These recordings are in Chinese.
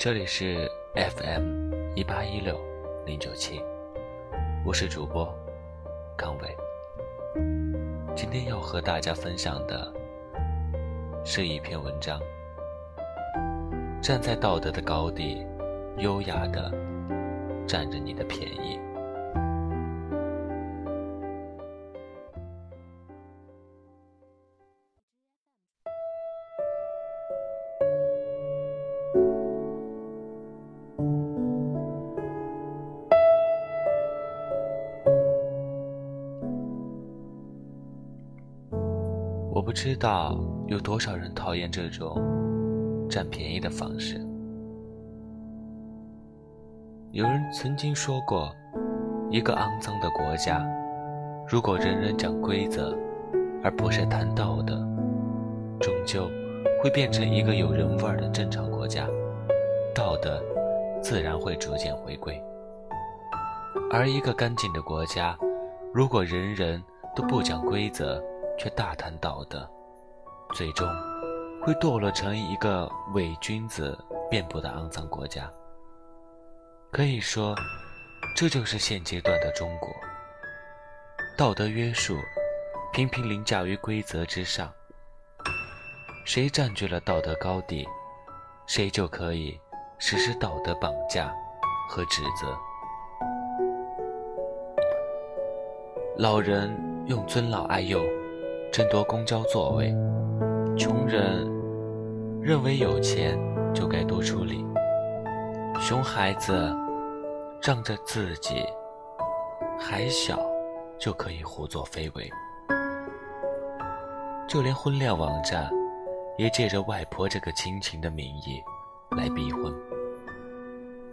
这里是 FM 一八一六零九七，我是主播康伟。今天要和大家分享的是一篇文章，站在道德的高地，优雅的占着你的便宜。知道有多少人讨厌这种占便宜的方式。有人曾经说过，一个肮脏的国家，如果人人讲规则，而不是谈道德，终究会变成一个有人味儿的正常国家，道德自然会逐渐回归。而一个干净的国家，如果人人都不讲规则，却大谈道德，最终会堕落成一个伪君子遍布的肮脏国家。可以说，这就是现阶段的中国。道德约束频频凌驾于规则之上，谁占据了道德高地，谁就可以实施道德绑架和指责。老人用尊老爱幼。争夺公交座位，穷人认为有钱就该多出力，熊孩子仗着自己还小就可以胡作非为，就连婚恋网站也借着外婆这个亲情的名义来逼婚。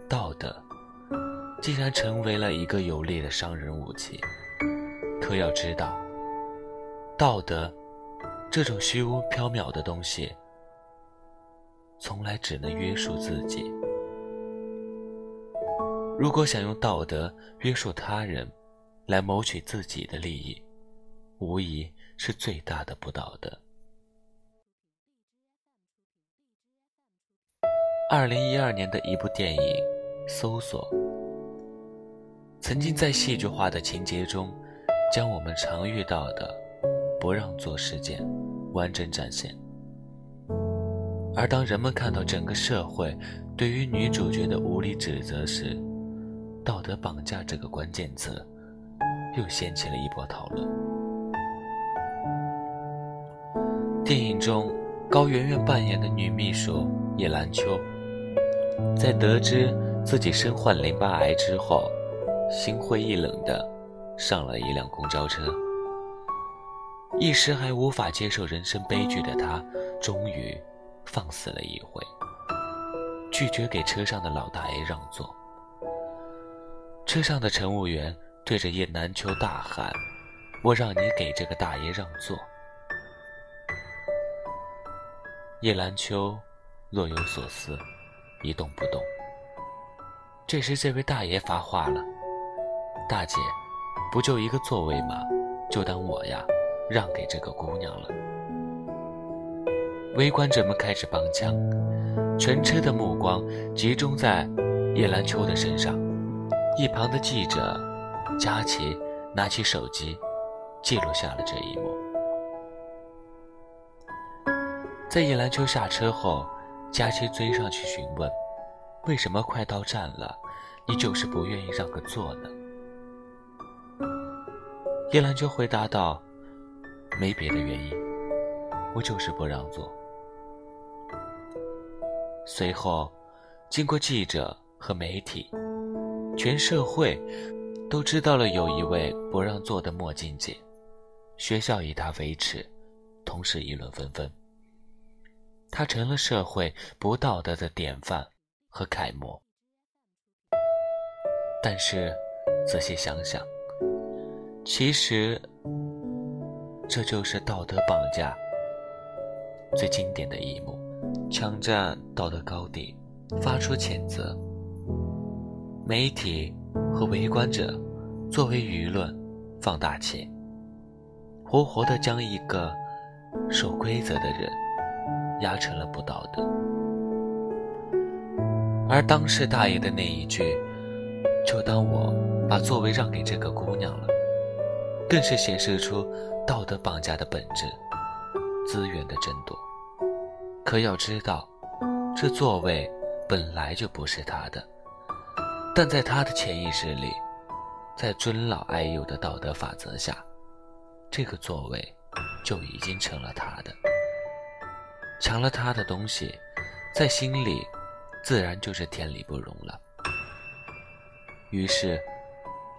道德竟然成为了一个有力的伤人武器，可要知道。道德，这种虚无缥缈的东西，从来只能约束自己。如果想用道德约束他人，来谋取自己的利益，无疑是最大的不道德。二零一二年的一部电影《搜索》，曾经在戏剧化的情节中，将我们常遇到的。不让做事件完整展现，而当人们看到整个社会对于女主角的无理指责时，道德绑架这个关键词又掀起了一波讨论。电影中，高圆圆扮演的女秘书叶兰秋，在得知自己身患淋巴癌之后，心灰意冷的上了一辆公交车。一时还无法接受人生悲剧的他，终于放肆了一回，拒绝给车上的老大爷让座。车上的乘务员对着叶南秋大喊：“我让你给这个大爷让座！”叶兰秋若有所思，一动不动。这时，这位大爷发话了：“大姐，不就一个座位吗？就当我呀。”让给这个姑娘了。围观者们开始帮腔，全车的目光集中在叶兰秋的身上。一旁的记者佳琪拿起手机，记录下了这一幕。在叶兰秋下车后，佳琪追上去询问：“为什么快到站了，你就是不愿意让个座呢？”叶兰秋回答道。没别的原因，我就是不让座。随后，经过记者和媒体，全社会都知道了有一位不让座的墨镜姐，学校以她为耻，同时议论纷纷。她成了社会不道德的典范和楷模。但是，仔细想想，其实……这就是道德绑架最经典的一幕，抢占道德高地，发出谴责。媒体和围观者作为舆论放大器，活活的将一个守规则的人压成了不道德。而当事大爷的那一句“就当我把座位让给这个姑娘了”，更是显示出道德绑架的本质——资源的争夺。可要知道，这座位本来就不是他的，但在他的潜意识里，在尊老爱幼的道德法则下，这个座位就已经成了他的。抢了他的东西，在心里。自然就是天理不容了，于是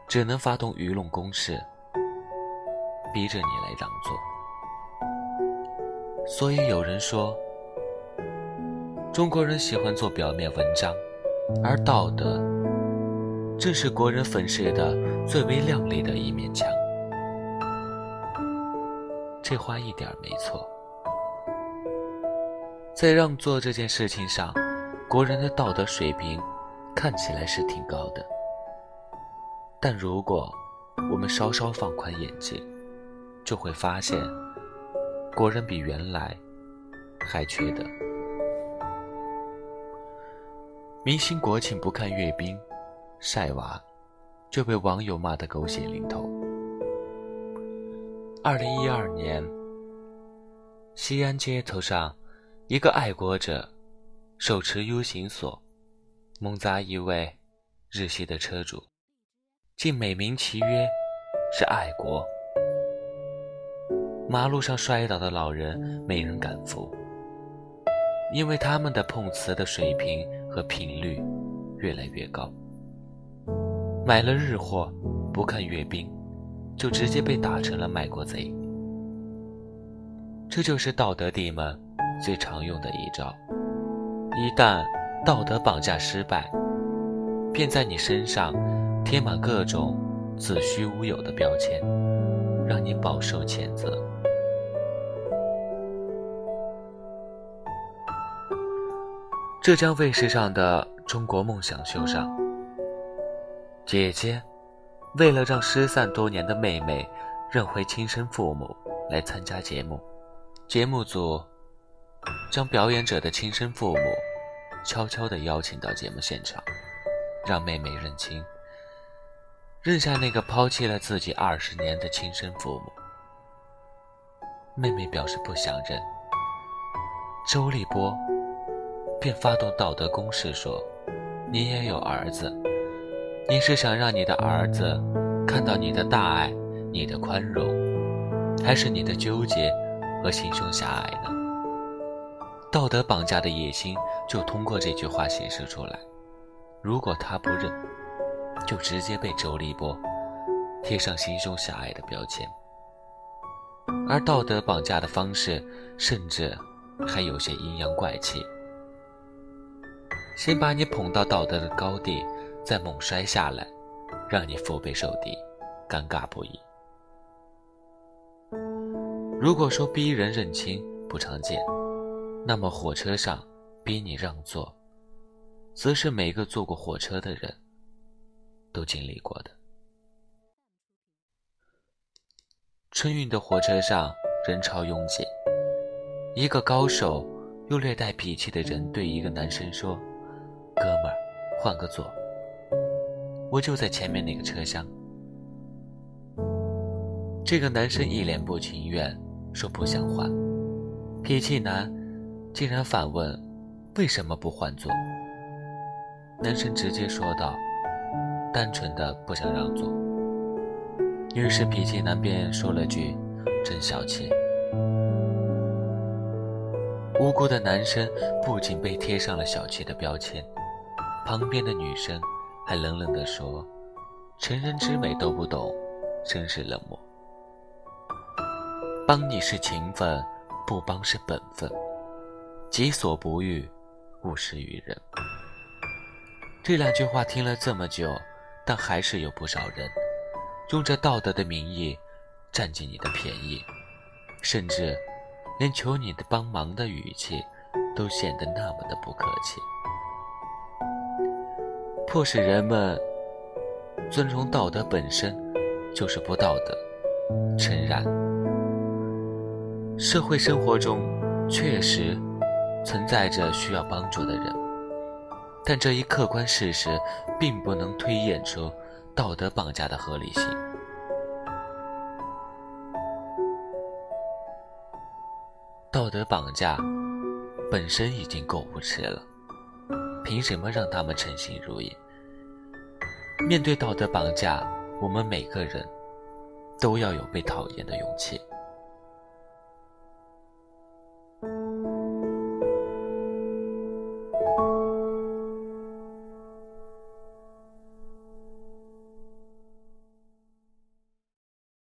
只能发动舆论攻势，逼着你来让座。所以有人说，中国人喜欢做表面文章，而道德正是国人粉饰的最为亮丽的一面墙。这话一点没错，在让座这件事情上。国人的道德水平看起来是挺高的，但如果我们稍稍放宽眼界，就会发现国人比原来还缺德。明星国庆不看阅兵，晒娃，就被网友骂得狗血淋头。二零一二年，西安街头上，一个爱国者。手持 U 型锁，猛砸一位日系的车主，竟美名其曰是爱国。马路上摔倒的老人没人敢扶，因为他们的碰瓷的水平和频率越来越高。买了日货不看阅兵，就直接被打成了卖国贼。这就是道德帝们最常用的一招。一旦道德绑架失败，便在你身上贴满各种子虚乌有的标签，让你饱受谴责。浙江卫视上的《中国梦想秀》上，姐姐为了让失散多年的妹妹认回亲生父母来参加节目，节目组。将表演者的亲生父母悄悄地邀请到节目现场，让妹妹认亲，认下那个抛弃了自己二十年的亲生父母。妹妹表示不想认，周立波便发动道德攻势说：“你也有儿子，你是想让你的儿子看到你的大爱、你的宽容，还是你的纠结和心胸狭隘呢？”道德绑架的野心就通过这句话显示出来。如果他不认，就直接被周立波贴上心胸狭隘的标签。而道德绑架的方式，甚至还有些阴阳怪气：先把你捧到道德的高地，再猛摔下来，让你腹背受敌，尴尬不已。如果说逼人认亲不常见，那么火车上逼你让座，则是每个坐过火车的人都经历过的。春运的火车上人潮拥挤，一个高手又略带脾气的人对一个男生说：“哥们儿，换个座，我就在前面那个车厢。”这个男生一脸不情愿，说不想换。脾气男。竟然反问：“为什么不换座？”男生直接说道：“单纯的不想让座。”于是脾气男便说了句：“真小气。”无辜的男生不仅被贴上了小气的标签，旁边的女生还冷冷地说：“成人之美都不懂，真是冷漠。帮你是情分，不帮是本分。”己所不欲，勿施于人。这两句话听了这么久，但还是有不少人用着道德的名义占尽你的便宜，甚至连求你的帮忙的语气都显得那么的不客气，迫使人们尊崇道德本身就是不道德。诚然，社会生活中确实。存在着需要帮助的人，但这一客观事实并不能推演出道德绑架的合理性。道德绑架本身已经够无耻了，凭什么让他们称心如意？面对道德绑架，我们每个人都要有被讨厌的勇气。